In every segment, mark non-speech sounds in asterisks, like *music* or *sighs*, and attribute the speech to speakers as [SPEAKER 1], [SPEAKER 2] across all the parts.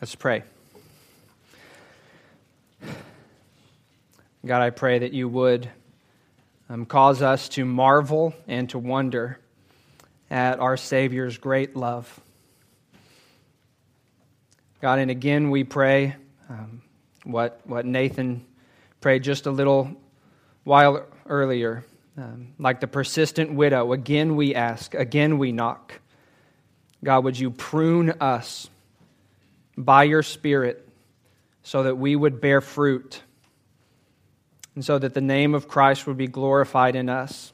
[SPEAKER 1] Let's pray. God, I pray that you would um, cause us to marvel and to wonder at our Savior's great love. God, and again we pray um, what, what Nathan prayed just a little while earlier. Um, like the persistent widow, again we ask, again we knock. God, would you prune us? By your Spirit so that we would bear fruit and so that the name of Christ would be glorified in us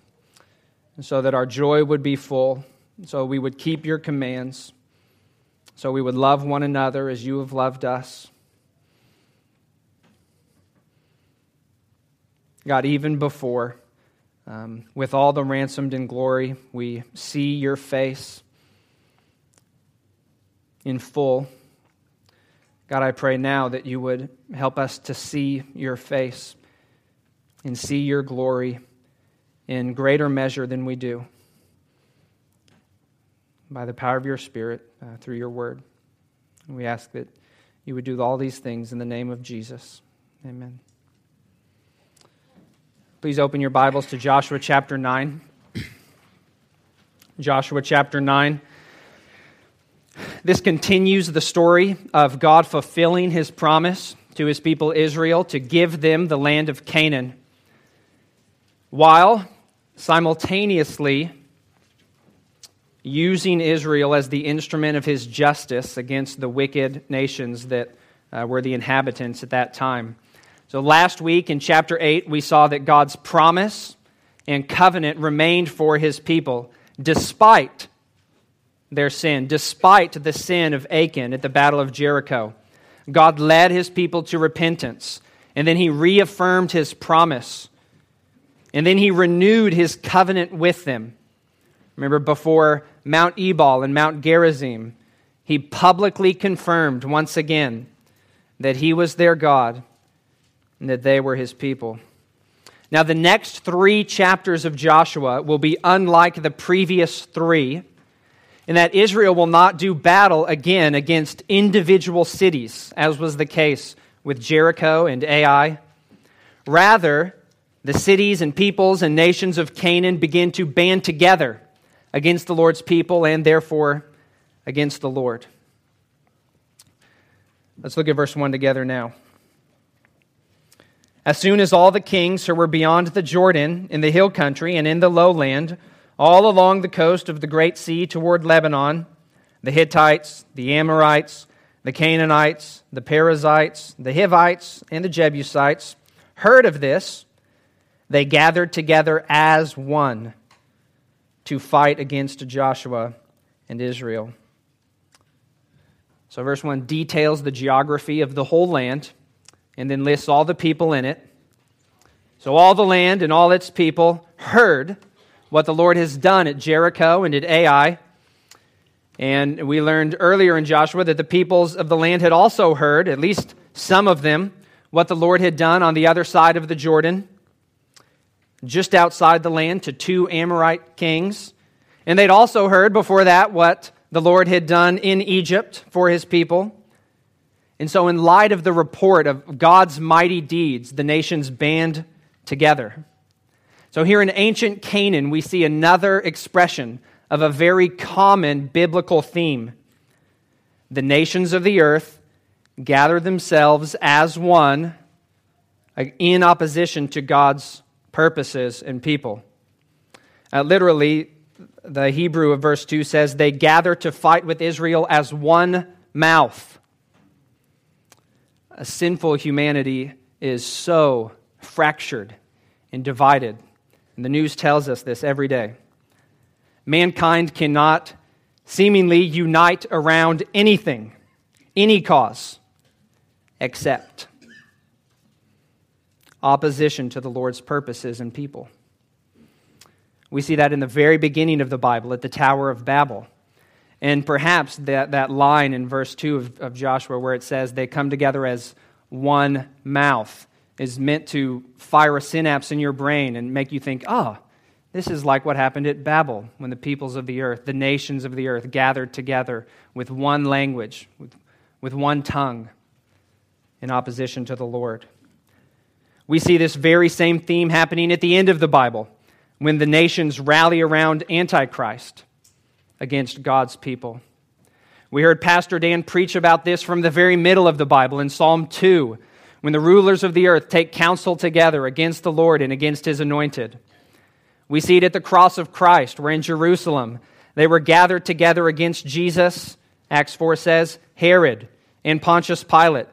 [SPEAKER 1] and so that our joy would be full and so we would keep your commands so we would love one another as you have loved us. God, even before, um, with all the ransomed in glory, we see your face in full. God, I pray now that you would help us to see your face and see your glory in greater measure than we do by the power of your Spirit uh, through your word. We ask that you would do all these things in the name of Jesus. Amen. Please open your Bibles to Joshua chapter 9. Joshua chapter 9. This continues the story of God fulfilling his promise to his people Israel to give them the land of Canaan, while simultaneously using Israel as the instrument of his justice against the wicked nations that uh, were the inhabitants at that time. So, last week in chapter 8, we saw that God's promise and covenant remained for his people despite their sin, despite the sin of Achan at the Battle of Jericho. God led his people to repentance, and then he reaffirmed his promise, and then he renewed his covenant with them. Remember, before Mount Ebal and Mount Gerizim, he publicly confirmed once again that he was their God and that they were his people. Now, the next three chapters of Joshua will be unlike the previous three in that Israel will not do battle again against individual cities, as was the case with Jericho and Ai. Rather, the cities and peoples and nations of Canaan begin to band together against the Lord's people and therefore against the Lord. Let's look at verse 1 together now. As soon as all the kings who were beyond the Jordan, in the hill country and in the lowland, all along the coast of the Great Sea toward Lebanon the Hittites, the Amorites, the Canaanites, the Perizzites, the Hivites, and the Jebusites heard of this, they gathered together as one to fight against Joshua and Israel. So, verse 1 details the geography of the whole land and then lists all the people in it. So, all the land and all its people heard what the Lord has done at Jericho and at Ai. And we learned earlier in Joshua that the peoples of the land had also heard, at least some of them, what the Lord had done on the other side of the Jordan, just outside the land to two Amorite kings. And they'd also heard before that what the Lord had done in Egypt for his people. And so, in light of the report of God's mighty deeds, the nations band together. So, here in ancient Canaan, we see another expression of a very common biblical theme. The nations of the earth gather themselves as one in opposition to God's purposes and people. Uh, literally, the Hebrew of verse 2 says, They gather to fight with Israel as one mouth. A sinful humanity is so fractured and divided and the news tells us this every day. Mankind cannot seemingly unite around anything, any cause, except opposition to the Lord's purposes and people. We see that in the very beginning of the Bible at the Tower of Babel. And perhaps that, that line in verse 2 of, of Joshua where it says, they come together as one mouth is meant to fire a synapse in your brain and make you think, oh, this is like what happened at Babel when the peoples of the earth, the nations of the earth, gathered together with one language, with, with one tongue in opposition to the Lord. We see this very same theme happening at the end of the Bible when the nations rally around Antichrist against God's people. We heard Pastor Dan preach about this from the very middle of the Bible in Psalm 2, when the rulers of the earth take counsel together against the Lord and against his anointed. We see it at the cross of Christ, where in Jerusalem they were gathered together against Jesus, Acts 4 says, Herod and Pontius Pilate,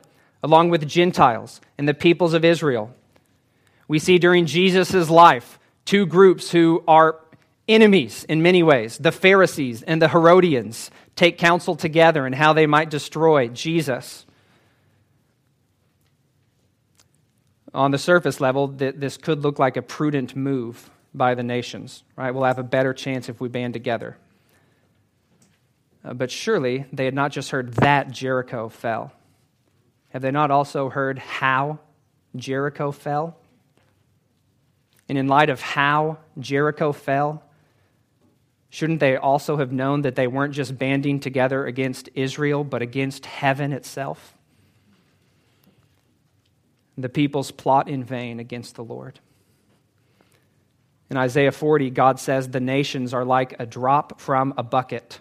[SPEAKER 1] along with Gentiles and the peoples of Israel. We see during Jesus' life two groups who are enemies in many ways the Pharisees and the Herodians take counsel together in how they might destroy Jesus. On the surface level, this could look like a prudent move by the nations, right? We'll have a better chance if we band together. Uh, but surely they had not just heard that Jericho fell. Have they not also heard how Jericho fell? And in light of how Jericho fell, shouldn't they also have known that they weren't just banding together against Israel, but against heaven itself? The people's plot in vain against the Lord. In Isaiah 40, God says, The nations are like a drop from a bucket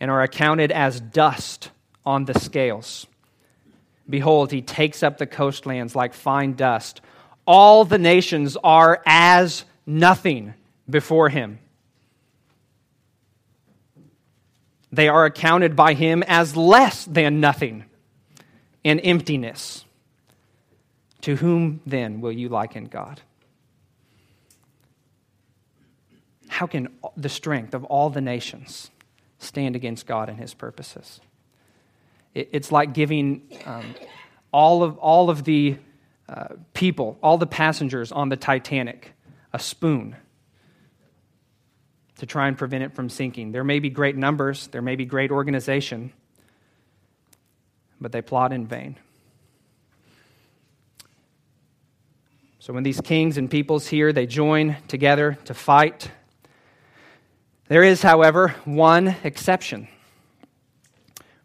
[SPEAKER 1] and are accounted as dust on the scales. Behold, he takes up the coastlands like fine dust. All the nations are as nothing before him. They are accounted by him as less than nothing and emptiness. To whom then will you liken God? How can the strength of all the nations stand against God and his purposes. It's like giving um, all, of, all of the uh, people, all the passengers on the Titanic, a spoon to try and prevent it from sinking. There may be great numbers, there may be great organization, but they plot in vain. So when these kings and peoples here, they join together to fight there is, however, one exception.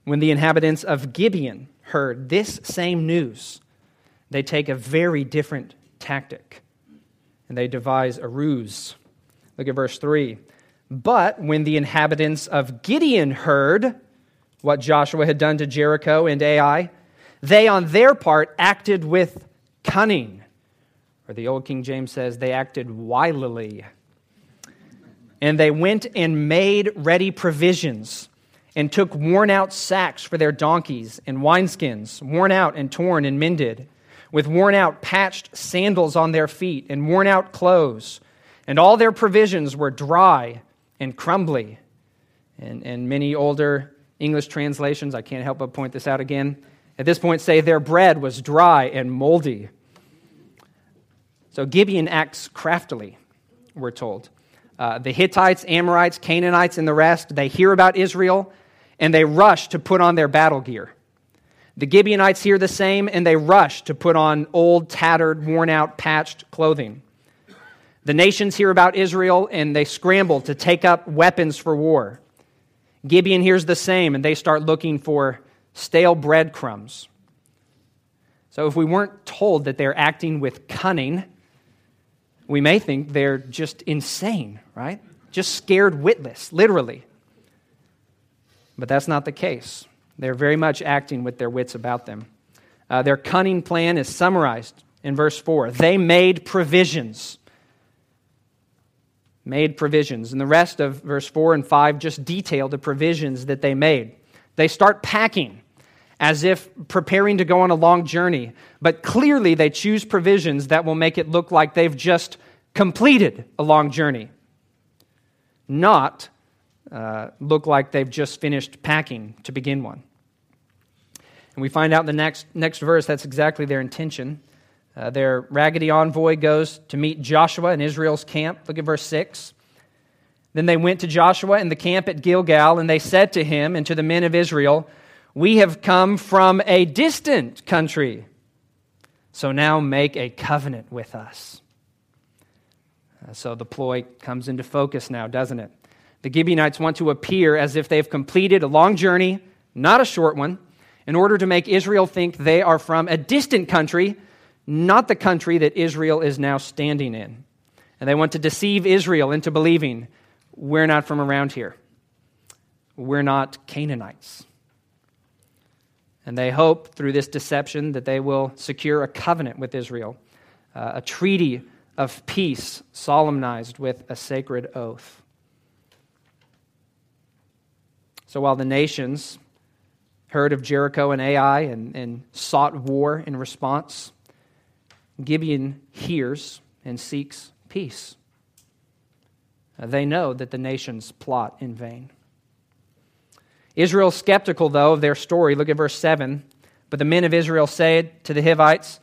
[SPEAKER 1] When the inhabitants of Gibeon heard this same news, they take a very different tactic and they devise a ruse. Look at verse 3. But when the inhabitants of Gibeon heard what Joshua had done to Jericho and Ai, they on their part acted with cunning. Or the old King James says they acted wilily. And they went and made ready provisions and took worn out sacks for their donkeys and wineskins, worn out and torn and mended, with worn out patched sandals on their feet and worn out clothes. And all their provisions were dry and crumbly. And, and many older English translations, I can't help but point this out again, at this point say their bread was dry and moldy. So Gibeon acts craftily, we're told. Uh, the Hittites, Amorites, Canaanites, and the rest, they hear about Israel and they rush to put on their battle gear. The Gibeonites hear the same and they rush to put on old, tattered, worn out, patched clothing. The nations hear about Israel and they scramble to take up weapons for war. Gibeon hears the same and they start looking for stale breadcrumbs. So, if we weren't told that they're acting with cunning, we may think they're just insane, right? Just scared witless, literally. But that's not the case. They're very much acting with their wits about them. Uh, their cunning plan is summarized in verse 4. They made provisions. Made provisions. And the rest of verse 4 and 5 just detail the provisions that they made. They start packing as if preparing to go on a long journey, but clearly they choose provisions that will make it look like they've just completed a long journey, not uh, look like they've just finished packing to begin one. And we find out in the next, next verse that's exactly their intention. Uh, their raggedy envoy goes to meet Joshua in Israel's camp. Look at verse 6. Then they went to Joshua in the camp at Gilgal, and they said to him and to the men of Israel, we have come from a distant country. So now make a covenant with us. Uh, so the ploy comes into focus now, doesn't it? The Gibeonites want to appear as if they've completed a long journey, not a short one, in order to make Israel think they are from a distant country, not the country that Israel is now standing in. And they want to deceive Israel into believing we're not from around here. We're not Canaanites. And they hope through this deception that they will secure a covenant with Israel, uh, a treaty of peace solemnized with a sacred oath. So while the nations heard of Jericho and Ai and, and sought war in response, Gibeon hears and seeks peace. Uh, they know that the nations plot in vain. Israel's skeptical, though, of their story. Look at verse 7. But the men of Israel said to the Hivites,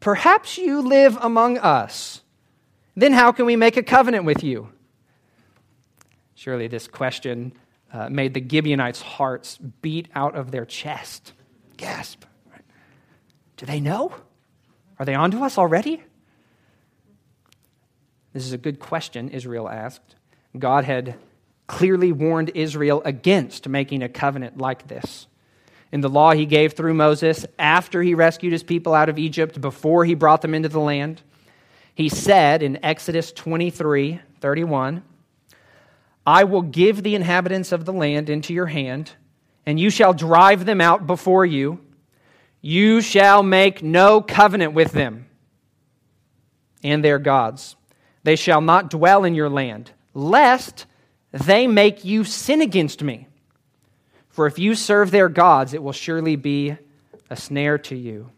[SPEAKER 1] Perhaps you live among us. Then how can we make a covenant with you? Surely this question uh, made the Gibeonites' hearts beat out of their chest. Gasp. Do they know? Are they onto us already? This is a good question, Israel asked. God had clearly warned Israel against making a covenant like this. In the law he gave through Moses after he rescued his people out of Egypt, before he brought them into the land, he said in Exodus 23 31, I will give the inhabitants of the land into your hand, and you shall drive them out before you. You shall make no covenant with them and their gods. They shall not dwell in your land, lest they make you sin against me. For if you serve their gods, it will surely be a snare to you.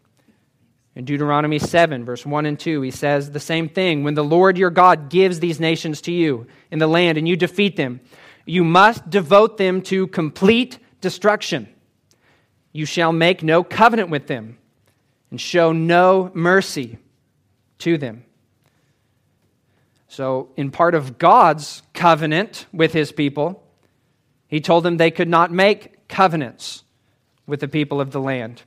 [SPEAKER 1] In Deuteronomy 7, verse 1 and 2, he says the same thing. When the Lord your God gives these nations to you in the land and you defeat them, you must devote them to complete destruction. You shall make no covenant with them and show no mercy to them. So, in part of God's covenant with his people, he told them they could not make covenants with the people of the land.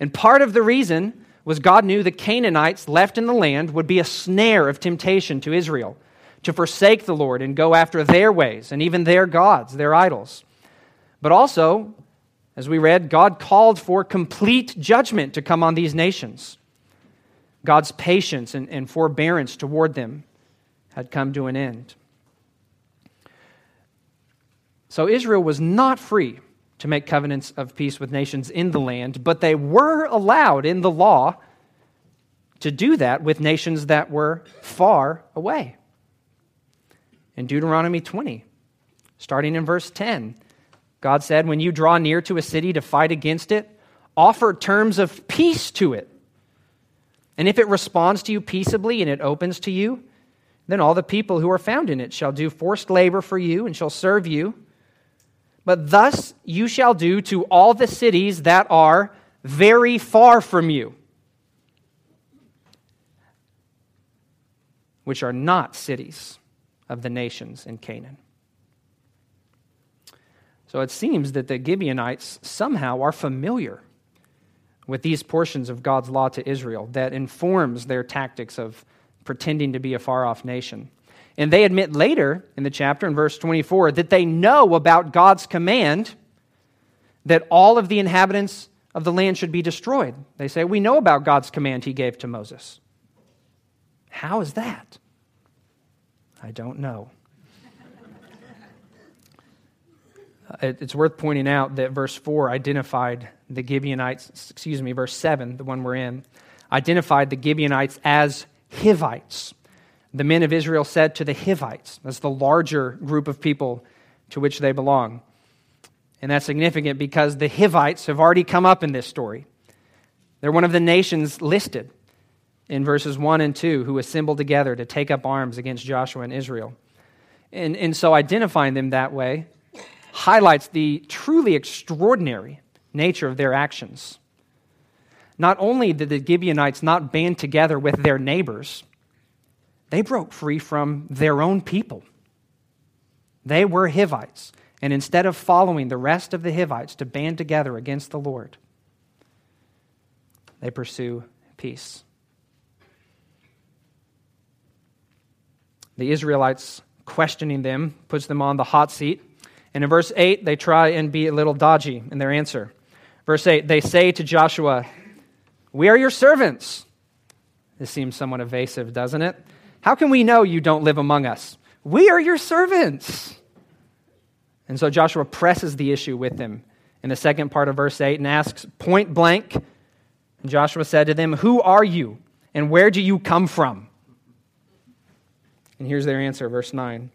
[SPEAKER 1] And part of the reason was God knew the Canaanites left in the land would be a snare of temptation to Israel to forsake the Lord and go after their ways and even their gods, their idols. But also, as we read, God called for complete judgment to come on these nations. God's patience and, and forbearance toward them had come to an end. So Israel was not free to make covenants of peace with nations in the land, but they were allowed in the law to do that with nations that were far away. In Deuteronomy 20, starting in verse 10, God said, When you draw near to a city to fight against it, offer terms of peace to it. And if it responds to you peaceably and it opens to you, then all the people who are found in it shall do forced labor for you and shall serve you. But thus you shall do to all the cities that are very far from you, which are not cities of the nations in Canaan. So it seems that the Gibeonites somehow are familiar with these portions of God's law to Israel that informs their tactics of pretending to be a far off nation. And they admit later in the chapter, in verse 24, that they know about God's command that all of the inhabitants of the land should be destroyed. They say, We know about God's command he gave to Moses. How is that? I don't know. *laughs* it's worth pointing out that verse 4 identified the Gibeonites, excuse me, verse 7, the one we're in, identified the Gibeonites as Hivites. The men of Israel said to the Hivites, that's the larger group of people to which they belong. And that's significant because the Hivites have already come up in this story. They're one of the nations listed in verses 1 and 2 who assembled together to take up arms against Joshua and Israel. And, and so identifying them that way highlights the truly extraordinary nature of their actions. Not only did the Gibeonites not band together with their neighbors, they broke free from their own people. They were Hivites. And instead of following the rest of the Hivites to band together against the Lord, they pursue peace. The Israelites questioning them puts them on the hot seat. And in verse 8, they try and be a little dodgy in their answer. Verse 8 They say to Joshua, We are your servants. This seems somewhat evasive, doesn't it? How can we know you don't live among us? We are your servants. And so Joshua presses the issue with them in the second part of verse 8 and asks point blank. Joshua said to them, Who are you and where do you come from? And here's their answer, verse 9.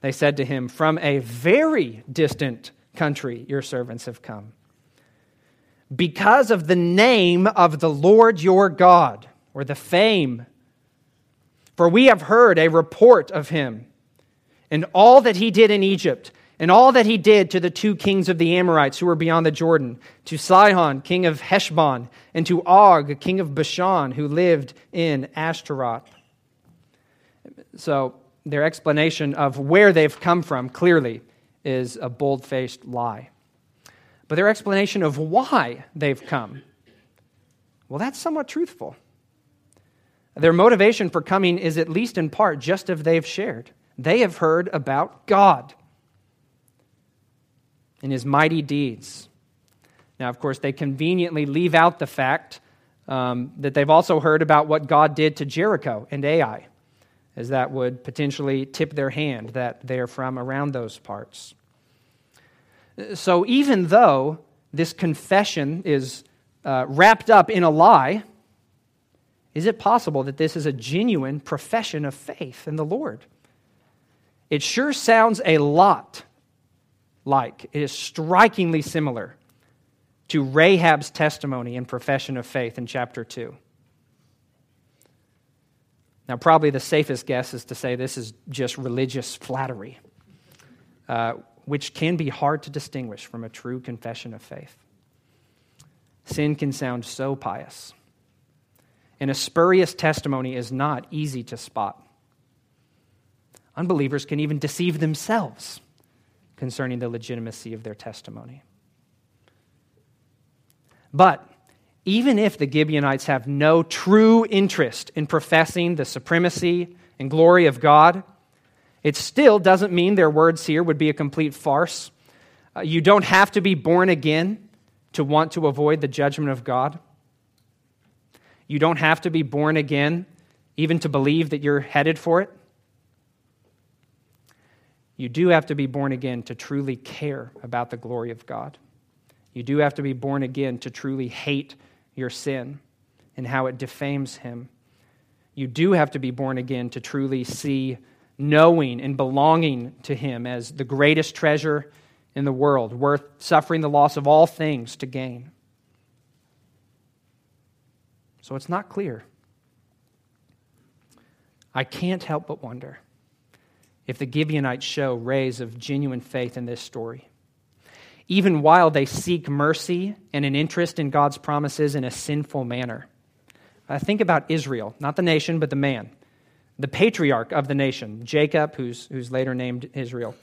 [SPEAKER 1] They said to him, From a very distant country your servants have come. Because of the name of the Lord your God, or the fame. For we have heard a report of him and all that he did in Egypt and all that he did to the two kings of the Amorites who were beyond the Jordan, to Sihon, king of Heshbon, and to Og, king of Bashan, who lived in Ashtaroth. So their explanation of where they've come from clearly is a bold faced lie. But their explanation of why they've come, well, that's somewhat truthful. Their motivation for coming is at least in part just as they've shared. They have heard about God and his mighty deeds. Now, of course, they conveniently leave out the fact um, that they've also heard about what God did to Jericho and Ai, as that would potentially tip their hand that they're from around those parts. So, even though this confession is uh, wrapped up in a lie, is it possible that this is a genuine profession of faith in the Lord? It sure sounds a lot like, it is strikingly similar to Rahab's testimony and profession of faith in chapter 2. Now, probably the safest guess is to say this is just religious flattery, uh, which can be hard to distinguish from a true confession of faith. Sin can sound so pious, and a spurious testimony is not easy to spot. Unbelievers can even deceive themselves concerning the legitimacy of their testimony. But even if the Gibeonites have no true interest in professing the supremacy and glory of God, it still doesn't mean their words here would be a complete farce. Uh, you don't have to be born again to want to avoid the judgment of God. You don't have to be born again even to believe that you're headed for it. You do have to be born again to truly care about the glory of God. You do have to be born again to truly hate your sin and how it defames Him. You do have to be born again to truly see knowing and belonging to Him as the greatest treasure in the world, worth suffering the loss of all things to gain. So it's not clear. I can't help but wonder if the Gibeonites show rays of genuine faith in this story. Even while they seek mercy and an interest in God's promises in a sinful manner. Uh, think about Israel, not the nation, but the man, the patriarch of the nation, Jacob, who's, who's later named Israel.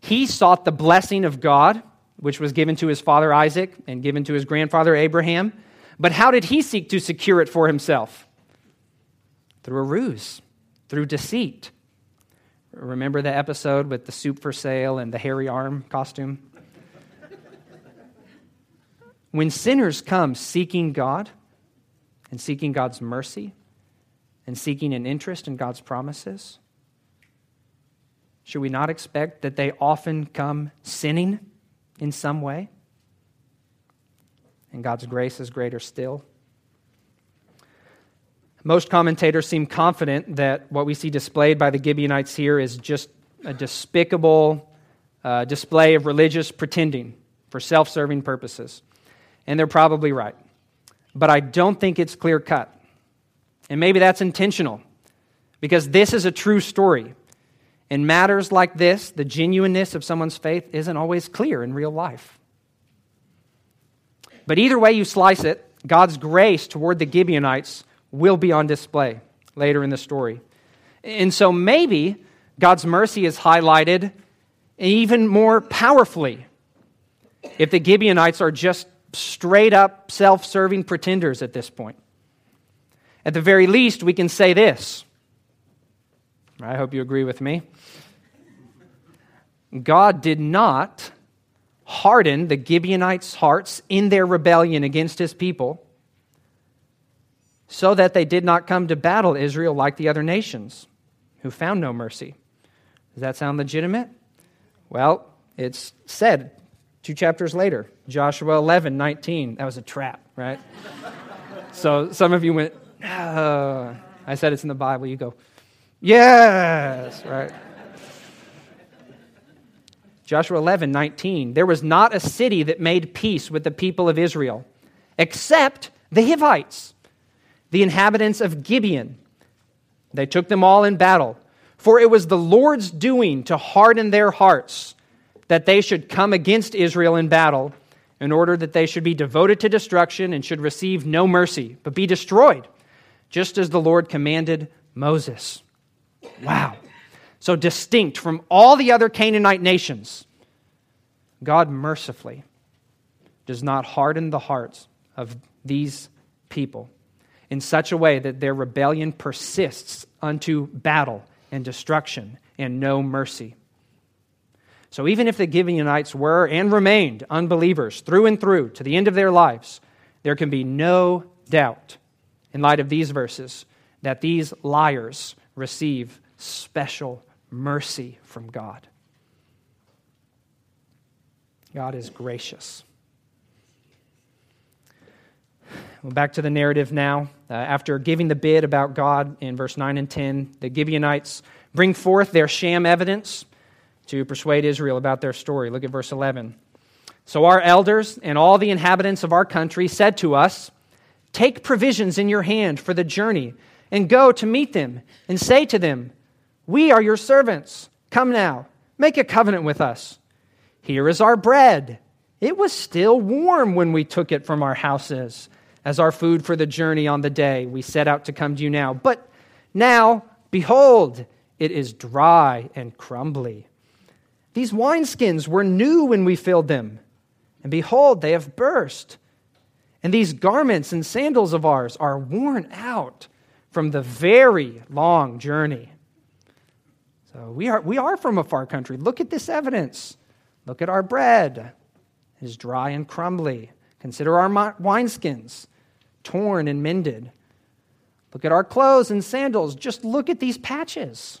[SPEAKER 1] He sought the blessing of God, which was given to his father Isaac and given to his grandfather Abraham. But how did he seek to secure it for himself? Through a ruse, through deceit. Remember the episode with the soup for sale and the hairy arm costume? when sinners come seeking God and seeking God's mercy and seeking an interest in God's promises, should we not expect that they often come sinning in some way? And God's grace is greater still. Most commentators seem confident that what we see displayed by the Gibeonites here is just a despicable uh, display of religious pretending for self serving purposes. And they're probably right. But I don't think it's clear cut. And maybe that's intentional because this is a true story. In matters like this, the genuineness of someone's faith isn't always clear in real life. But either way you slice it, God's grace toward the Gibeonites will be on display later in the story. And so maybe God's mercy is highlighted even more powerfully if the Gibeonites are just straight up self serving pretenders at this point. At the very least, we can say this. I hope you agree with me. God did not harden the Gibeonites' hearts in their rebellion against his people so that they did not come to battle Israel like the other nations who found no mercy. Does that sound legitimate? Well, it's said two chapters later, Joshua 11, 19. That was a trap, right? *laughs* so some of you went, uh, *sighs* I said it's in the Bible. You go, yes, right? Joshua 11, 19. There was not a city that made peace with the people of Israel except the Hivites the inhabitants of Gibeon. They took them all in battle. For it was the Lord's doing to harden their hearts that they should come against Israel in battle, in order that they should be devoted to destruction and should receive no mercy, but be destroyed, just as the Lord commanded Moses. Wow. So distinct from all the other Canaanite nations, God mercifully does not harden the hearts of these people in such a way that their rebellion persists unto battle and destruction and no mercy. So, even if the Gibeonites were and remained unbelievers through and through to the end of their lives, there can be no doubt, in light of these verses, that these liars receive special mercy from God. God is gracious. Well, back to the narrative now. Uh, after giving the bid about God in verse 9 and 10, the Gibeonites bring forth their sham evidence to persuade Israel about their story. Look at verse 11. So our elders and all the inhabitants of our country said to us, Take provisions in your hand for the journey, and go to meet them, and say to them, We are your servants. Come now, make a covenant with us. Here is our bread. It was still warm when we took it from our houses as our food for the journey on the day we set out to come to you now. But now, behold, it is dry and crumbly. These wineskins were new when we filled them, and behold, they have burst. And these garments and sandals of ours are worn out from the very long journey. So we are, we are from a far country. Look at this evidence. Look at our bread. It is dry and crumbly. Consider our wineskins torn and mended. Look at our clothes and sandals. Just look at these patches.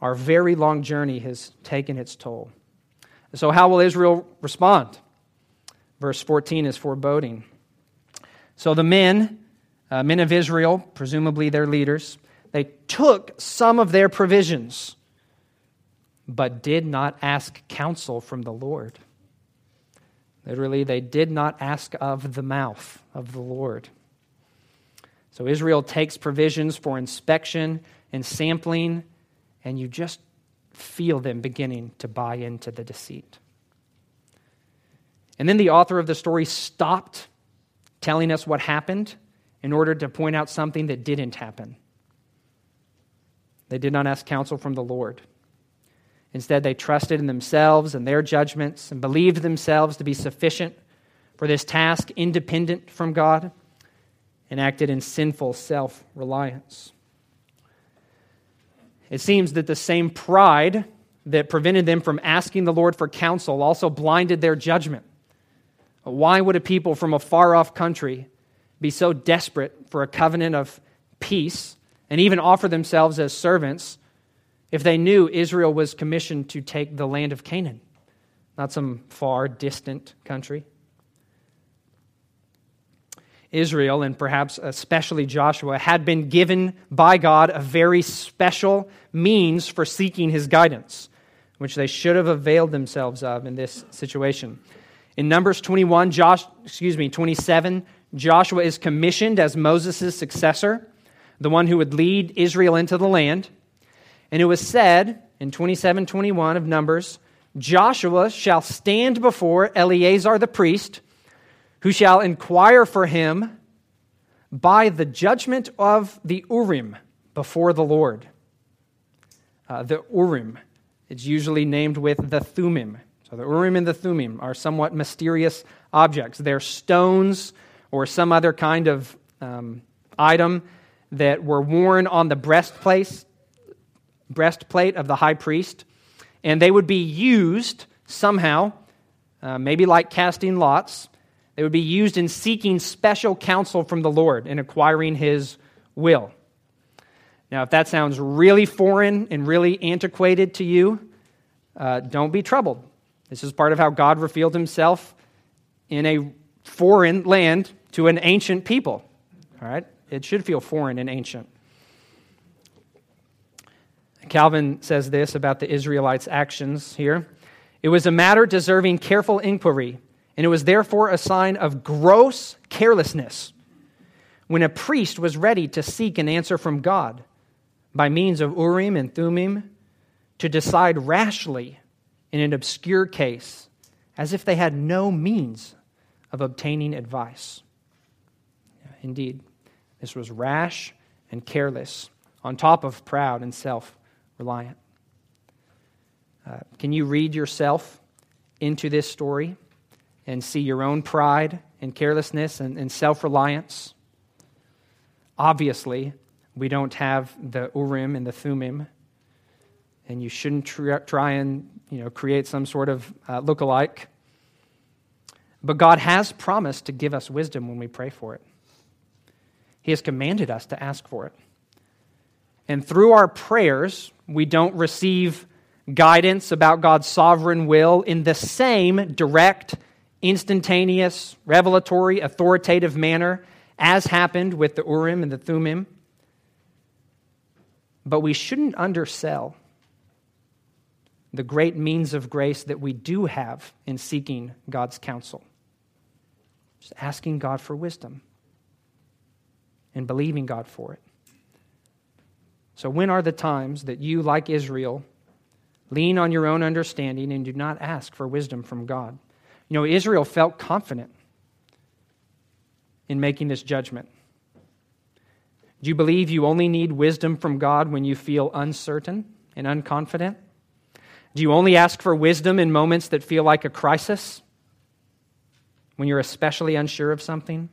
[SPEAKER 1] Our very long journey has taken its toll. So, how will Israel respond? Verse 14 is foreboding. So, the men, uh, men of Israel, presumably their leaders, they took some of their provisions, but did not ask counsel from the Lord. Literally, they did not ask of the mouth of the Lord. So Israel takes provisions for inspection and sampling, and you just feel them beginning to buy into the deceit. And then the author of the story stopped telling us what happened in order to point out something that didn't happen. They did not ask counsel from the Lord. Instead, they trusted in themselves and their judgments and believed themselves to be sufficient for this task, independent from God, and acted in sinful self reliance. It seems that the same pride that prevented them from asking the Lord for counsel also blinded their judgment. Why would a people from a far off country be so desperate for a covenant of peace and even offer themselves as servants if they knew Israel was commissioned to take the land of Canaan, not some far distant country. Israel, and perhaps especially Joshua, had been given by God a very special means for seeking his guidance, which they should have availed themselves of in this situation. In Numbers 21, Josh, excuse me, 27, Joshua is commissioned as Moses' successor, the one who would lead Israel into the land. And it was said in 27 21 of Numbers Joshua shall stand before Eleazar the priest, who shall inquire for him by the judgment of the Urim before the Lord. Uh, the Urim, it's usually named with the Thummim. The Urim and the Thummim are somewhat mysterious objects. They're stones or some other kind of um, item that were worn on the breastplate breastplate of the high priest, and they would be used somehow, uh, maybe like casting lots, they would be used in seeking special counsel from the Lord in acquiring his will. Now, if that sounds really foreign and really antiquated to you, uh, don't be troubled. This is part of how God revealed himself in a foreign land to an ancient people. All right? It should feel foreign and ancient. Calvin says this about the Israelites' actions here. It was a matter deserving careful inquiry, and it was therefore a sign of gross carelessness when a priest was ready to seek an answer from God by means of Urim and Thummim to decide rashly in an obscure case as if they had no means of obtaining advice. Indeed, this was rash and careless, on top of proud and self reliant. Uh, can you read yourself into this story and see your own pride and carelessness and, and self reliance? Obviously, we don't have the Urim and the Thummim, and you shouldn't try and you know, create some sort of uh, look-alike. But God has promised to give us wisdom when we pray for it. He has commanded us to ask for it. And through our prayers, we don't receive guidance about God's sovereign will in the same direct, instantaneous, revelatory, authoritative manner as happened with the Urim and the Thummim. But we shouldn't undersell the great means of grace that we do have in seeking God's counsel. Just asking God for wisdom and believing God for it. So, when are the times that you, like Israel, lean on your own understanding and do not ask for wisdom from God? You know, Israel felt confident in making this judgment. Do you believe you only need wisdom from God when you feel uncertain and unconfident? Do you only ask for wisdom in moments that feel like a crisis? When you're especially unsure of something?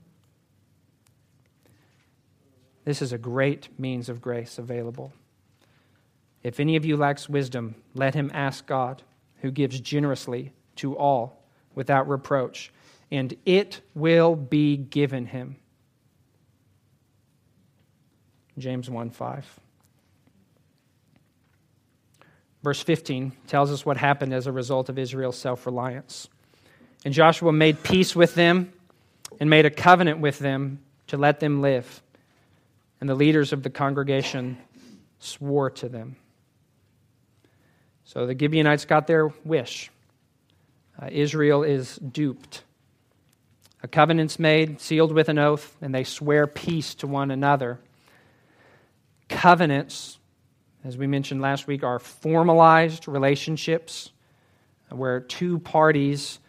[SPEAKER 1] This is a great means of grace available. If any of you lacks wisdom, let him ask God, who gives generously to all without reproach, and it will be given him. James 1 5. Verse 15 tells us what happened as a result of Israel's self reliance. And Joshua made peace with them and made a covenant with them to let them live and the leaders of the congregation swore to them. So the Gibeonites got their wish. Uh, Israel is duped. A covenant's made, sealed with an oath, and they swear peace to one another. Covenants, as we mentioned last week, are formalized relationships where two parties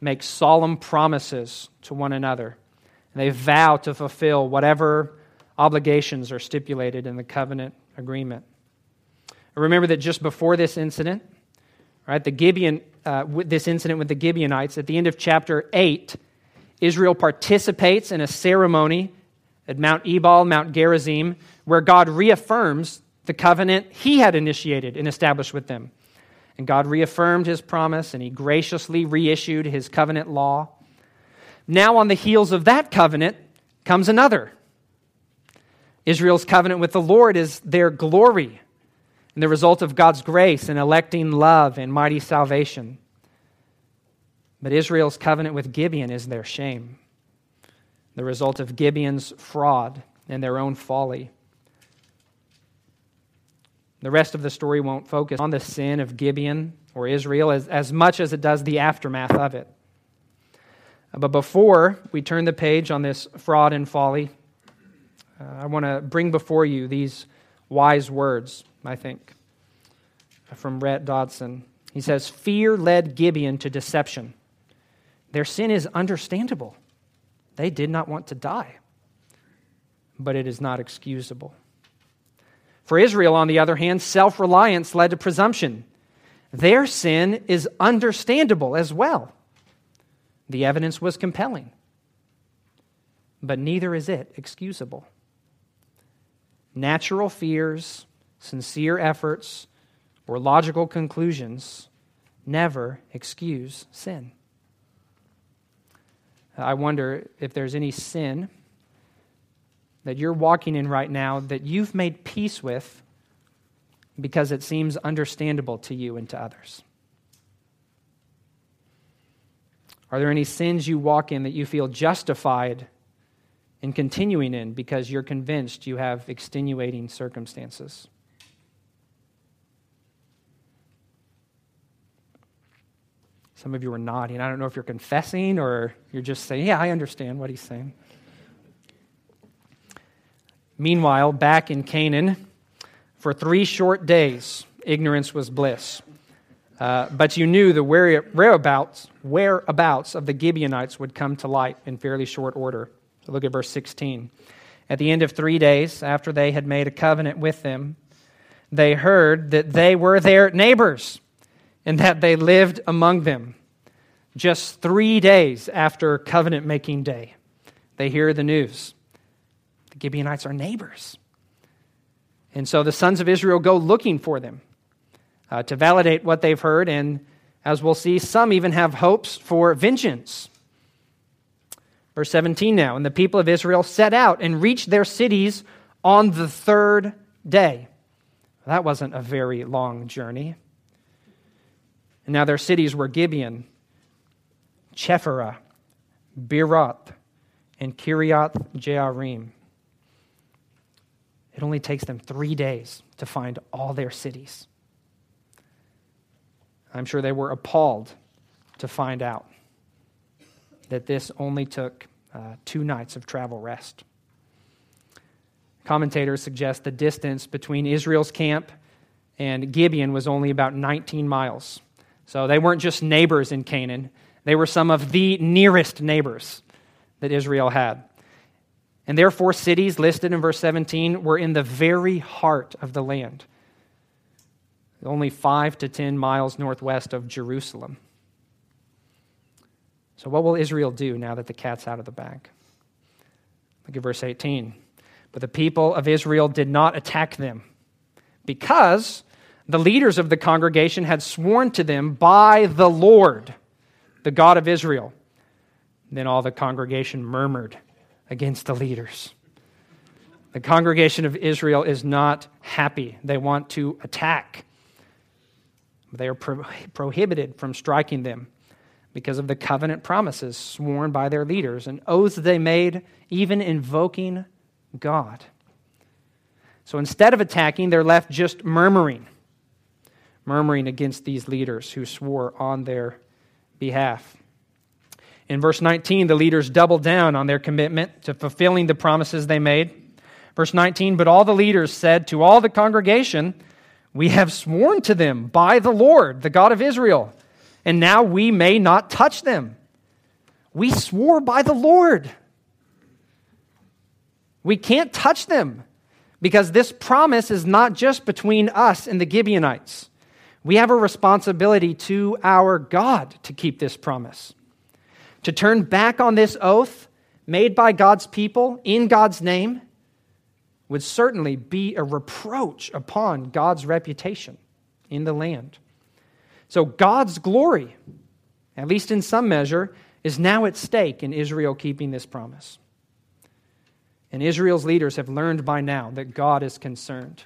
[SPEAKER 1] make solemn promises to one another. And they vow to fulfill whatever obligations are stipulated in the covenant agreement. Remember that just before this incident, right, the Gibeon, uh, this incident with the Gibeonites, at the end of chapter 8, Israel participates in a ceremony at Mount Ebal, Mount Gerizim, where God reaffirms the covenant he had initiated and established with them. And God reaffirmed his promise and he graciously reissued his covenant law. Now, on the heels of that covenant comes another Israel's covenant with the Lord is their glory and the result of God's grace in electing love and mighty salvation. But Israel's covenant with Gibeon is their shame, the result of Gibeon's fraud and their own folly. The rest of the story won't focus on the sin of Gibeon or Israel as, as much as it does the aftermath of it. But before we turn the page on this fraud and folly, uh, I want to bring before you these wise words, I think, from Rhett Dodson. He says, Fear led Gibeon to deception. Their sin is understandable. They did not want to die, but it is not excusable. For Israel, on the other hand, self reliance led to presumption. Their sin is understandable as well. The evidence was compelling, but neither is it excusable natural fears, sincere efforts, or logical conclusions never excuse sin. I wonder if there's any sin that you're walking in right now that you've made peace with because it seems understandable to you and to others. Are there any sins you walk in that you feel justified in continuing in because you're convinced you have extenuating circumstances? Some of you are nodding. I don't know if you're confessing or you're just saying, Yeah, I understand what he's saying. Meanwhile, back in Canaan, for three short days, ignorance was bliss. Uh, but you knew the whereabouts, whereabouts of the Gibeonites would come to light in fairly short order. So look at verse 16. At the end of three days, after they had made a covenant with them, they heard that they were their neighbors and that they lived among them. Just three days after covenant making day, they hear the news. Gibeonites are neighbors. And so the sons of Israel go looking for them uh, to validate what they've heard. And as we'll see, some even have hopes for vengeance. Verse 17 now. And the people of Israel set out and reached their cities on the third day. That wasn't a very long journey. And now their cities were Gibeon, Chephirah, Beeroth, and Kiriath Jearim. It only takes them three days to find all their cities. I'm sure they were appalled to find out that this only took uh, two nights of travel rest. Commentators suggest the distance between Israel's camp and Gibeon was only about 19 miles. So they weren't just neighbors in Canaan, they were some of the nearest neighbors that Israel had. And therefore, cities listed in verse 17 were in the very heart of the land, only five to 10 miles northwest of Jerusalem. So, what will Israel do now that the cat's out of the bag? Look at verse 18. But the people of Israel did not attack them because the leaders of the congregation had sworn to them by the Lord, the God of Israel. Then all the congregation murmured against the leaders. The congregation of Israel is not happy. They want to attack. They are pro- prohibited from striking them because of the covenant promises sworn by their leaders and oaths they made, even invoking God. So instead of attacking, they're left just murmuring murmuring against these leaders who swore on their behalf. In verse 19, the leaders doubled down on their commitment to fulfilling the promises they made. Verse 19, but all the leaders said to all the congregation, We have sworn to them by the Lord, the God of Israel, and now we may not touch them. We swore by the Lord. We can't touch them because this promise is not just between us and the Gibeonites. We have a responsibility to our God to keep this promise. To turn back on this oath made by God's people in God's name would certainly be a reproach upon God's reputation in the land. So, God's glory, at least in some measure, is now at stake in Israel keeping this promise. And Israel's leaders have learned by now that God is concerned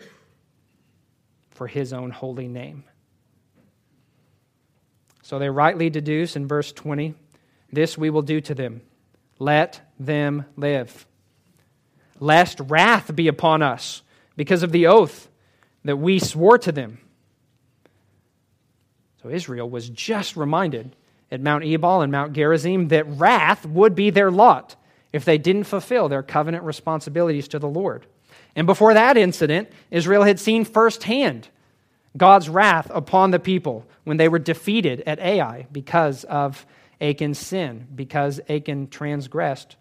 [SPEAKER 1] for his own holy name. So they rightly deduce in verse 20 this we will do to them let them live. Lest wrath be upon us because of the oath that we swore to them. So Israel was just reminded at Mount Ebal and Mount Gerizim that wrath would be their lot if they didn't fulfill their covenant responsibilities to the Lord. And before that incident, Israel had seen firsthand God's wrath upon the people when they were defeated at Ai because of Achan's sin, because Achan transgressed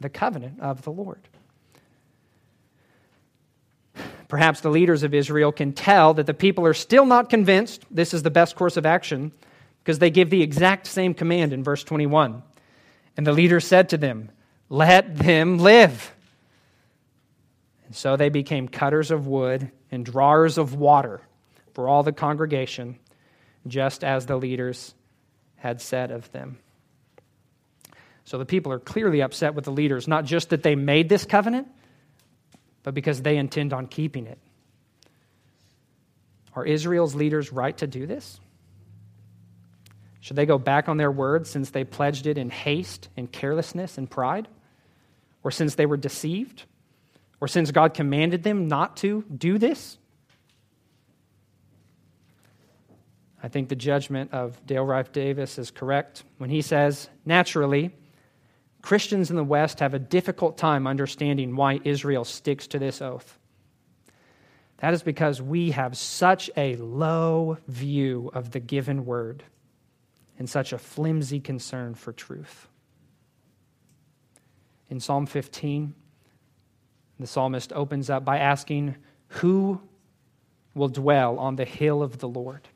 [SPEAKER 1] the covenant of the Lord. Perhaps the leaders of Israel can tell that the people are still not convinced this is the best course of action because they give the exact same command in verse 21. And the leader said to them, Let them live. And so they became cutters of wood and drawers of water for all the congregation just as the leaders had said of them. So the people are clearly upset with the leaders, not just that they made this covenant, but because they intend on keeping it. Are Israel's leaders right to do this? Should they go back on their word since they pledged it in haste and carelessness and pride? Or since they were deceived? Or since God commanded them not to do this? I think the judgment of Dale Ralph Davis is correct when he says, naturally, Christians in the West have a difficult time understanding why Israel sticks to this oath. That is because we have such a low view of the given word and such a flimsy concern for truth. In Psalm 15, the psalmist opens up by asking, Who will dwell on the hill of the Lord?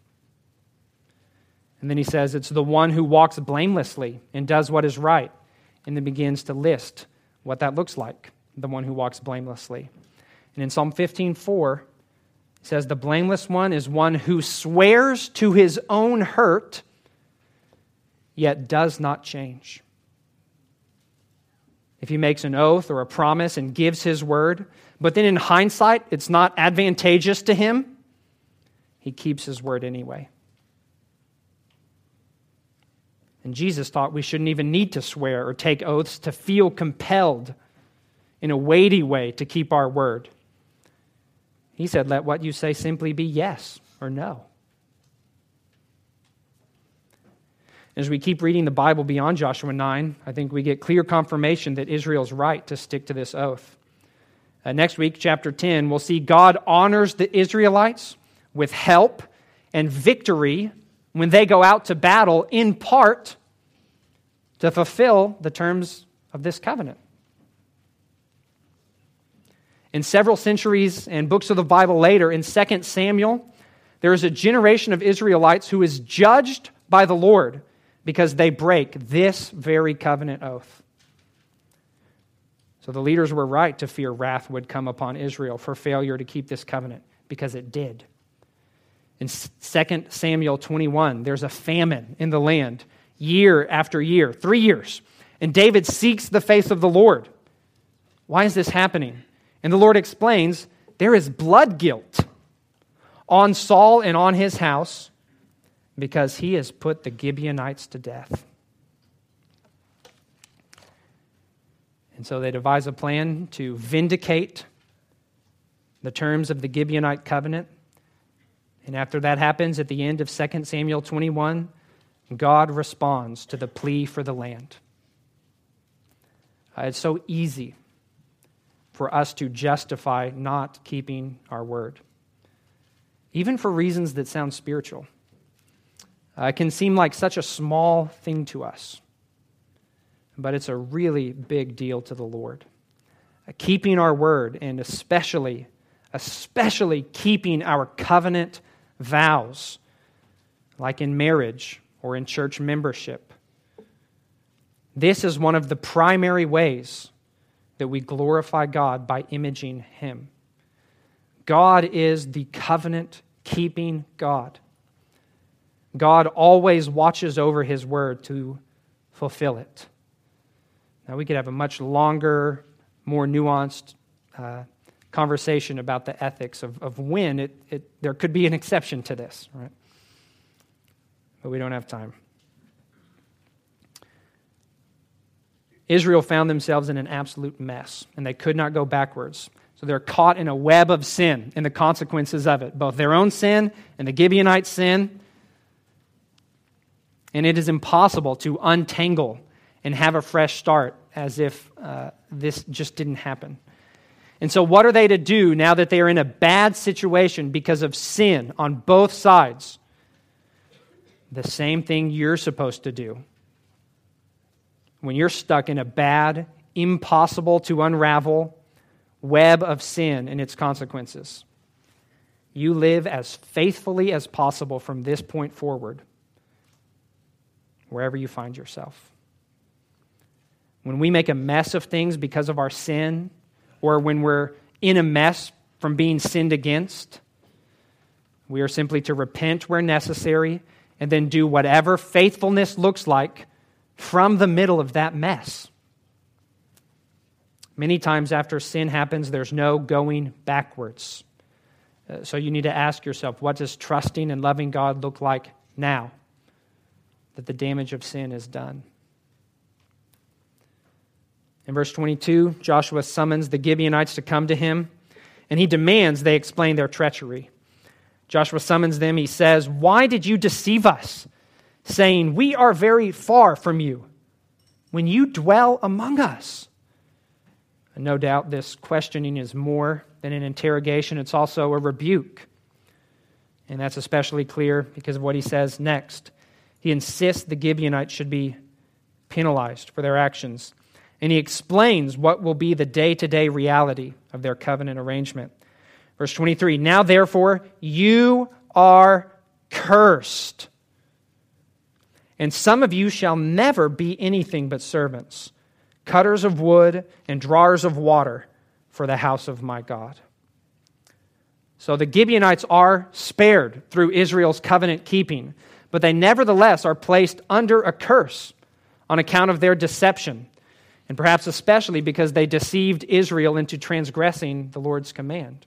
[SPEAKER 1] And then he says, It's the one who walks blamelessly and does what is right and then begins to list what that looks like, the one who walks blamelessly. And in Psalm 15, 4, it says, The blameless one is one who swears to his own hurt, yet does not change. If he makes an oath or a promise and gives his word, but then in hindsight it's not advantageous to him, he keeps his word anyway. And Jesus thought we shouldn't even need to swear or take oaths to feel compelled in a weighty way to keep our word. He said, Let what you say simply be yes or no. As we keep reading the Bible beyond Joshua 9, I think we get clear confirmation that Israel's right to stick to this oath. Uh, next week, chapter 10, we'll see God honors the Israelites with help and victory when they go out to battle, in part to fulfill the terms of this covenant. In several centuries and books of the Bible later, in 2 Samuel, there is a generation of Israelites who is judged by the Lord because they break this very covenant oath. So the leaders were right to fear wrath would come upon Israel for failure to keep this covenant because it did. In 2 Samuel 21, there's a famine in the land year after year, three years. And David seeks the face of the Lord. Why is this happening? And the Lord explains there is blood guilt on Saul and on his house because he has put the Gibeonites to death. And so they devise a plan to vindicate the terms of the Gibeonite covenant and after that happens at the end of 2 Samuel 21, God responds to the plea for the land. Uh, it's so easy for us to justify not keeping our word, even for reasons that sound spiritual. Uh, it can seem like such a small thing to us, but it's a really big deal to the Lord. Uh, keeping our word, and especially, especially keeping our covenant vows, like in marriage or in church membership. This is one of the primary ways that we glorify God by imaging Him. God is the covenant keeping God. God always watches over His word to fulfill it. Now, we could have a much longer, more nuanced uh, conversation about the ethics of, of when it, it, there could be an exception to this, right? But we don't have time. Israel found themselves in an absolute mess, and they could not go backwards. So they're caught in a web of sin and the consequences of it, both their own sin and the Gibeonite sin. And it is impossible to untangle and have a fresh start as if uh, this just didn't happen. And so, what are they to do now that they are in a bad situation because of sin on both sides? The same thing you're supposed to do. When you're stuck in a bad, impossible to unravel web of sin and its consequences, you live as faithfully as possible from this point forward, wherever you find yourself. When we make a mess of things because of our sin, or when we're in a mess from being sinned against. We are simply to repent where necessary and then do whatever faithfulness looks like from the middle of that mess. Many times after sin happens, there's no going backwards. Uh, so you need to ask yourself what does trusting and loving God look like now that the damage of sin is done? In verse 22, Joshua summons the Gibeonites to come to him, and he demands they explain their treachery. Joshua summons them. He says, Why did you deceive us, saying, We are very far from you, when you dwell among us? And no doubt this questioning is more than an interrogation, it's also a rebuke. And that's especially clear because of what he says next. He insists the Gibeonites should be penalized for their actions. And he explains what will be the day to day reality of their covenant arrangement. Verse 23 Now therefore, you are cursed. And some of you shall never be anything but servants, cutters of wood and drawers of water for the house of my God. So the Gibeonites are spared through Israel's covenant keeping, but they nevertheless are placed under a curse on account of their deception, and perhaps especially because they deceived Israel into transgressing the Lord's command.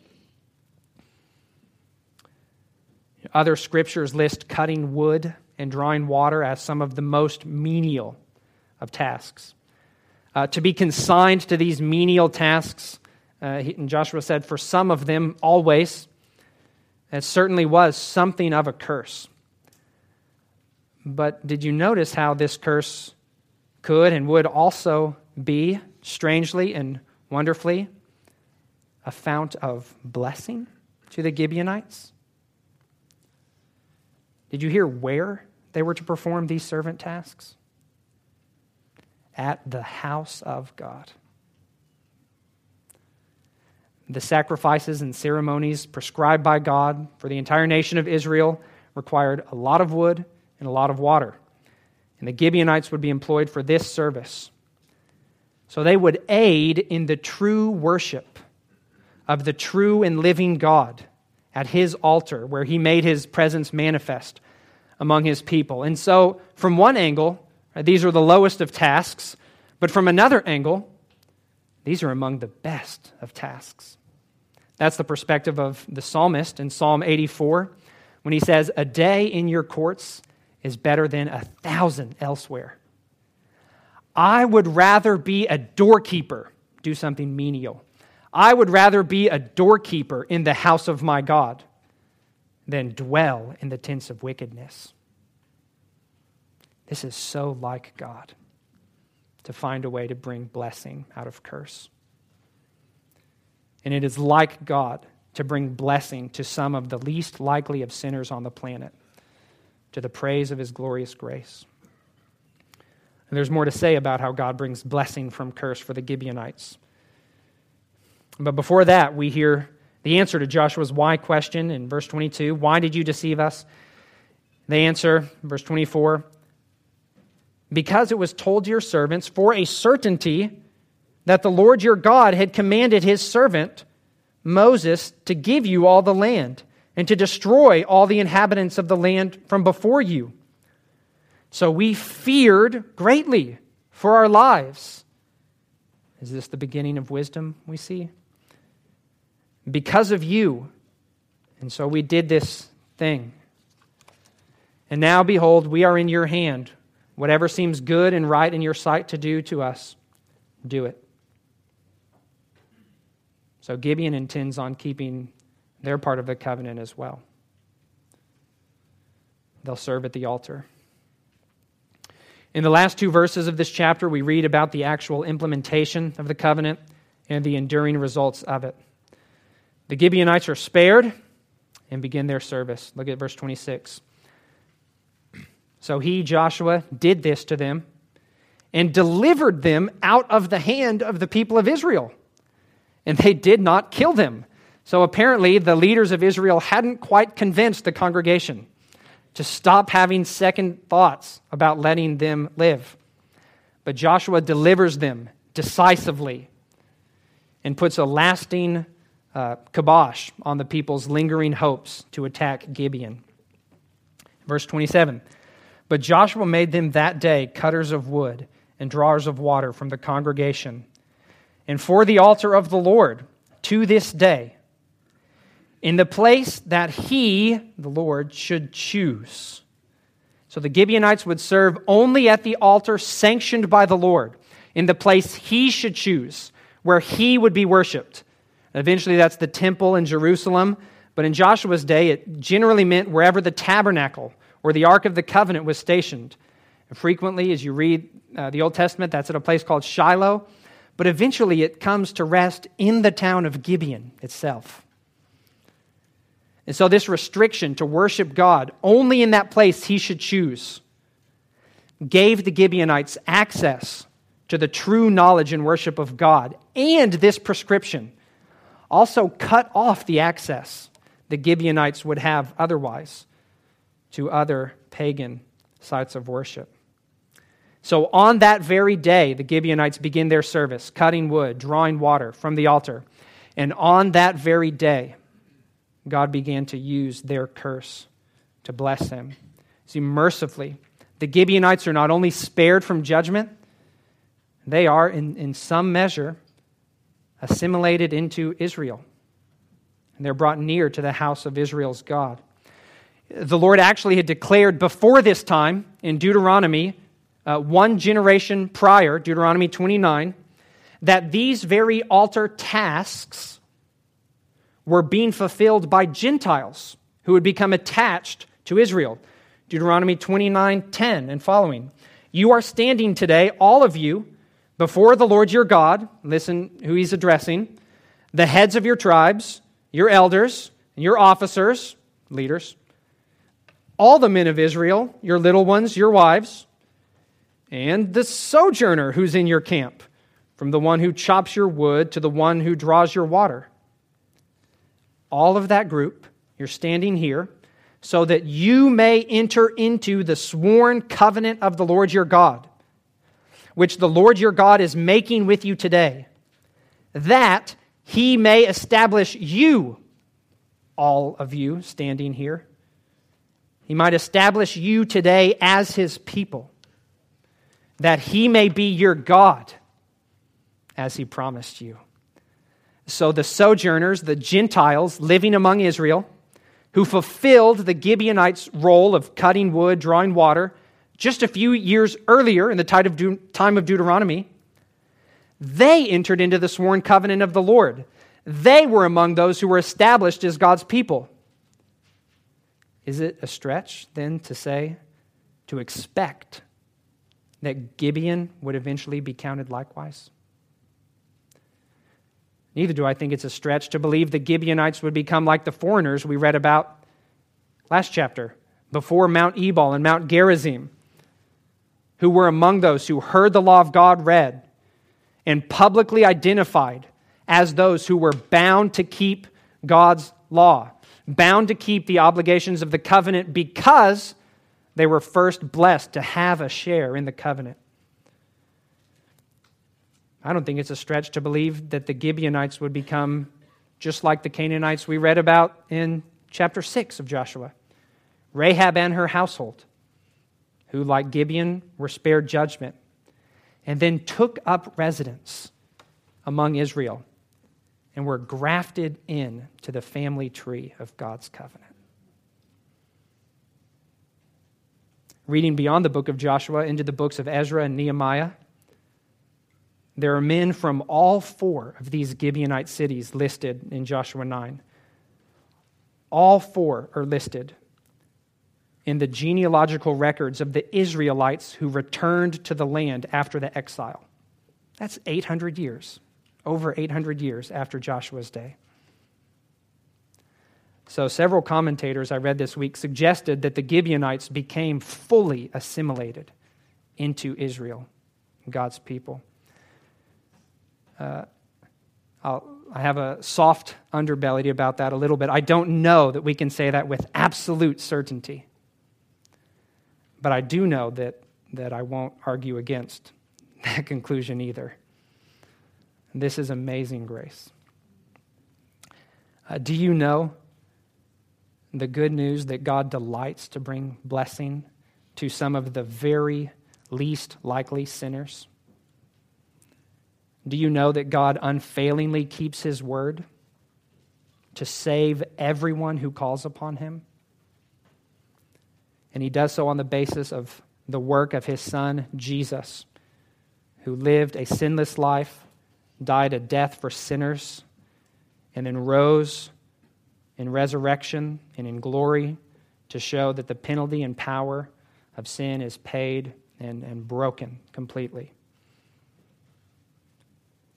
[SPEAKER 1] Other scriptures list cutting wood and drawing water as some of the most menial of tasks. Uh, to be consigned to these menial tasks, uh, and Joshua said, for some of them, always, it certainly was something of a curse. But did you notice how this curse could and would also be, strangely and wonderfully, a fount of blessing to the Gibeonites? Did you hear where they were to perform these servant tasks? At the house of God. The sacrifices and ceremonies prescribed by God for the entire nation of Israel required a lot of wood and a lot of water. And the Gibeonites would be employed for this service. So they would aid in the true worship of the true and living God at his altar, where he made his presence manifest among his people. And so, from one angle, these are the lowest of tasks, but from another angle, these are among the best of tasks. That's the perspective of the psalmist in Psalm 84 when he says, A day in your courts is better than a thousand elsewhere. I would rather be a doorkeeper, do something menial. I would rather be a doorkeeper in the house of my God than dwell in the tents of wickedness. This is so like God to find a way to bring blessing out of curse. And it is like God to bring blessing to some of the least likely of sinners on the planet, to the praise of his glorious grace. And there's more to say about how God brings blessing from curse for the Gibeonites. But before that, we hear the answer to Joshua's why question in verse 22 Why did you deceive us? They answer, verse 24, because it was told to your servants for a certainty that the Lord your God had commanded his servant Moses to give you all the land and to destroy all the inhabitants of the land from before you. So we feared greatly for our lives. Is this the beginning of wisdom we see? Because of you. And so we did this thing. And now, behold, we are in your hand. Whatever seems good and right in your sight to do to us, do it. So Gibeon intends on keeping their part of the covenant as well. They'll serve at the altar. In the last two verses of this chapter, we read about the actual implementation of the covenant and the enduring results of it. The Gibeonites are spared and begin their service. Look at verse 26. So he, Joshua, did this to them and delivered them out of the hand of the people of Israel. And they did not kill them. So apparently, the leaders of Israel hadn't quite convinced the congregation to stop having second thoughts about letting them live. But Joshua delivers them decisively and puts a lasting uh, kibosh on the people's lingering hopes to attack Gibeon. Verse 27 But Joshua made them that day cutters of wood and drawers of water from the congregation, and for the altar of the Lord to this day, in the place that he, the Lord, should choose. So the Gibeonites would serve only at the altar sanctioned by the Lord, in the place he should choose, where he would be worshiped. Eventually, that's the temple in Jerusalem. But in Joshua's day, it generally meant wherever the tabernacle or the Ark of the Covenant was stationed. And frequently, as you read uh, the Old Testament, that's at a place called Shiloh. But eventually, it comes to rest in the town of Gibeon itself. And so, this restriction to worship God only in that place he should choose gave the Gibeonites access to the true knowledge and worship of God. And this prescription also cut off the access the Gibeonites would have otherwise to other pagan sites of worship. So, on that very day, the Gibeonites begin their service, cutting wood, drawing water from the altar. And on that very day, God began to use their curse to bless them. See, mercifully, the Gibeonites are not only spared from judgment, they are, in, in some measure, assimilated into Israel. And they're brought near to the house of Israel's God. The Lord actually had declared before this time in Deuteronomy, uh, one generation prior, Deuteronomy 29, that these very altar tasks were being fulfilled by Gentiles who would become attached to Israel. Deuteronomy 29 10 and following. You are standing today, all of you, before the Lord your God. Listen who he's addressing. The heads of your tribes, your elders, your officers, leaders, all the men of Israel, your little ones, your wives, and the sojourner who's in your camp, from the one who chops your wood to the one who draws your water. All of that group, you're standing here so that you may enter into the sworn covenant of the Lord your God, which the Lord your God is making with you today, that he may establish you, all of you standing here, he might establish you today as his people, that he may be your God, as he promised you. So the sojourners, the Gentiles living among Israel, who fulfilled the Gibeonites' role of cutting wood, drawing water, just a few years earlier in the time of, Deuteronomy, they entered into the sworn covenant of the Lord. They were among those who were established as God's people. Is it a stretch then to say, to expect that Gibeon would eventually be counted likewise? Neither do I think it's a stretch to believe the Gibeonites would become like the foreigners we read about last chapter, before Mount Ebal and Mount Gerizim, who were among those who heard the law of God read and publicly identified as those who were bound to keep God's law bound to keep the obligations of the covenant because they were first blessed to have a share in the covenant. I don't think it's a stretch to believe that the Gibeonites would become just like the Canaanites we read about in chapter 6 of Joshua Rahab and her household, who, like Gibeon, were spared judgment, and then took up residence among Israel and were grafted in to the family tree of God's covenant. Reading beyond the book of Joshua into the books of Ezra and Nehemiah, there are men from all four of these Gibeonite cities listed in Joshua 9. All four are listed in the genealogical records of the Israelites who returned to the land after the exile. That's 800 years over 800 years after Joshua's day. So, several commentators I read this week suggested that the Gibeonites became fully assimilated into Israel, God's people. Uh, i have a soft underbelly about that a little bit. I don't know that we can say that with absolute certainty. But I do know that, that I won't argue against *laughs* that conclusion either. This is amazing grace. Uh, do you know the good news that God delights to bring blessing to some of the very least likely sinners? Do you know that God unfailingly keeps his word to save everyone who calls upon him? And he does so on the basis of the work of his son, Jesus, who lived a sinless life, died a death for sinners, and then rose in resurrection and in glory to show that the penalty and power of sin is paid and, and broken completely.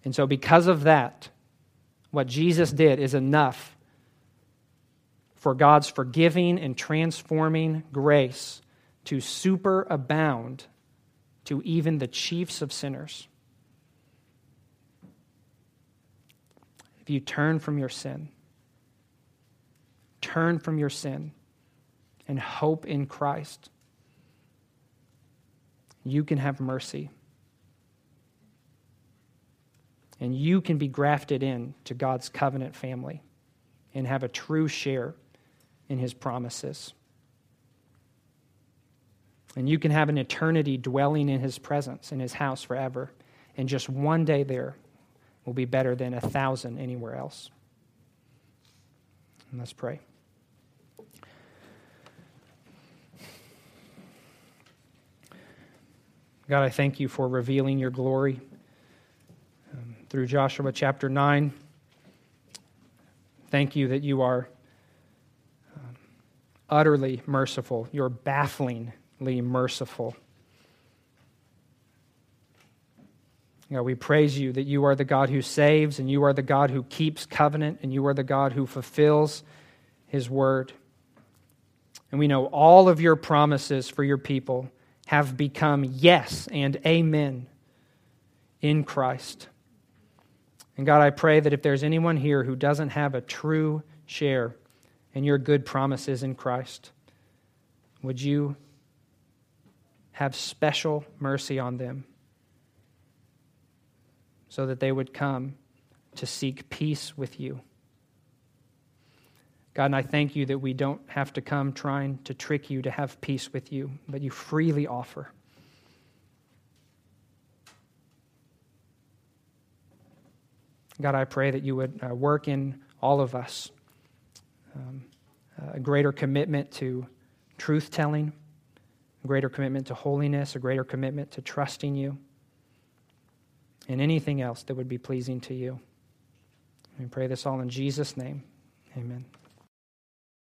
[SPEAKER 1] And so, because of that, what Jesus did is enough for God's forgiving and transforming grace to superabound to even the chiefs of sinners. If you turn from your sin, turn from your sin and hope in Christ, you can have mercy. And you can be grafted in to God's covenant family and have a true share in his promises. And you can have an eternity dwelling in his presence, in his house forever. And just one day there will be better than a thousand anywhere else. And let's pray. God, I thank you for revealing your glory through Joshua chapter 9. Thank you that you are um, utterly merciful. You're bafflingly merciful. God, we praise you that you are the God who saves, and you are the God who keeps covenant, and you are the God who fulfills his word. And we know all of your promises for your people have become yes and amen in Christ. And God, I pray that if there's anyone here who doesn't have a true share in your good promises in Christ, would you have special mercy on them so that they would come to seek peace with you? God, and I thank you that we don't have to come trying to trick you to have peace with you, but you freely offer. God, I pray that you would uh, work in all of us um, a greater commitment to truth telling, a greater commitment to holiness, a greater commitment to trusting you, and anything else that would be pleasing to you. We pray this all in Jesus' name. Amen.